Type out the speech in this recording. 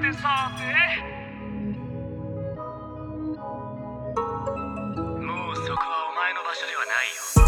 てさてもうそこはお前の場所ではないよ。